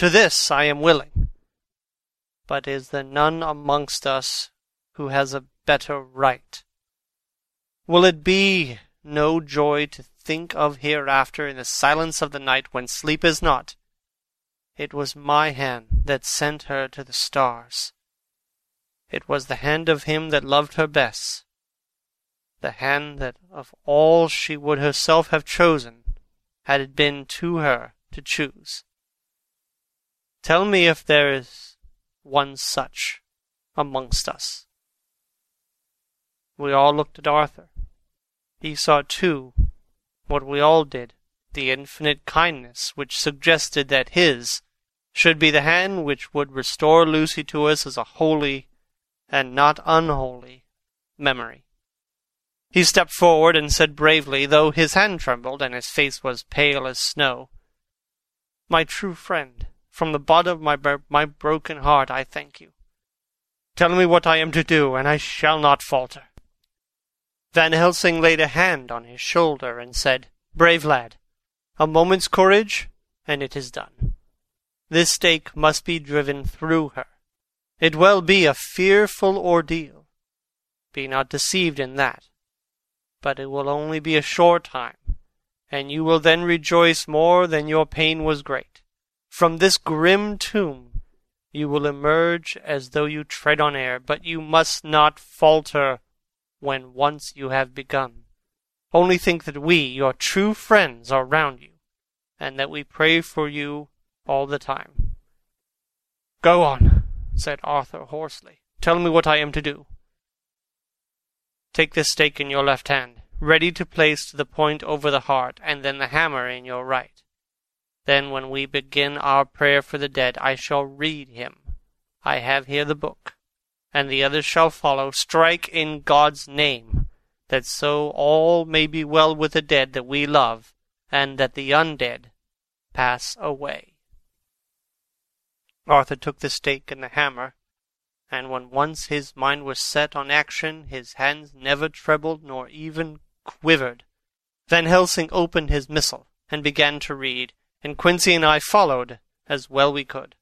To this I am willing. But is there none amongst us who has a better right? Will it be no joy to think of hereafter in the silence of the night when sleep is not? It was my hand that sent her to the stars. It was the hand of him that loved her best, the hand that of all she would herself have chosen, had it been to her to choose. Tell me if there is one such amongst us. We all looked at Arthur. He saw, too, what we all did, the infinite kindness which suggested that his should be the hand which would restore Lucy to us as a holy and not unholy memory. He stepped forward and said bravely, though his hand trembled and his face was pale as snow, My true friend, from the bottom of my, my broken heart I thank you. Tell me what I am to do, and I shall not falter. Van Helsing laid a hand on his shoulder and said, Brave lad, a moment's courage, and it is done. This stake must be driven through her. It will be a fearful ordeal. Be not deceived in that. But it will only be a short time, and you will then rejoice more than your pain was great. From this grim tomb you will emerge as though you tread on air, but you must not falter when once you have begun. Only think that we, your true friends, are round you, and that we pray for you all the time. Go on, said Arthur hoarsely. Tell me what I am to do. Take this stake in your left hand, ready to place to the point over the heart, and then the hammer in your right. Then, when we begin our prayer for the dead, I shall read him. I have here the book and the others shall follow, strike in God's name, that so all may be well with the dead that we love, and that the undead pass away. Arthur took the stake and the hammer, and when once his mind was set on action, his hands never trembled nor even quivered. Van Helsing opened his missal and began to read, and Quincey and I followed as well we could.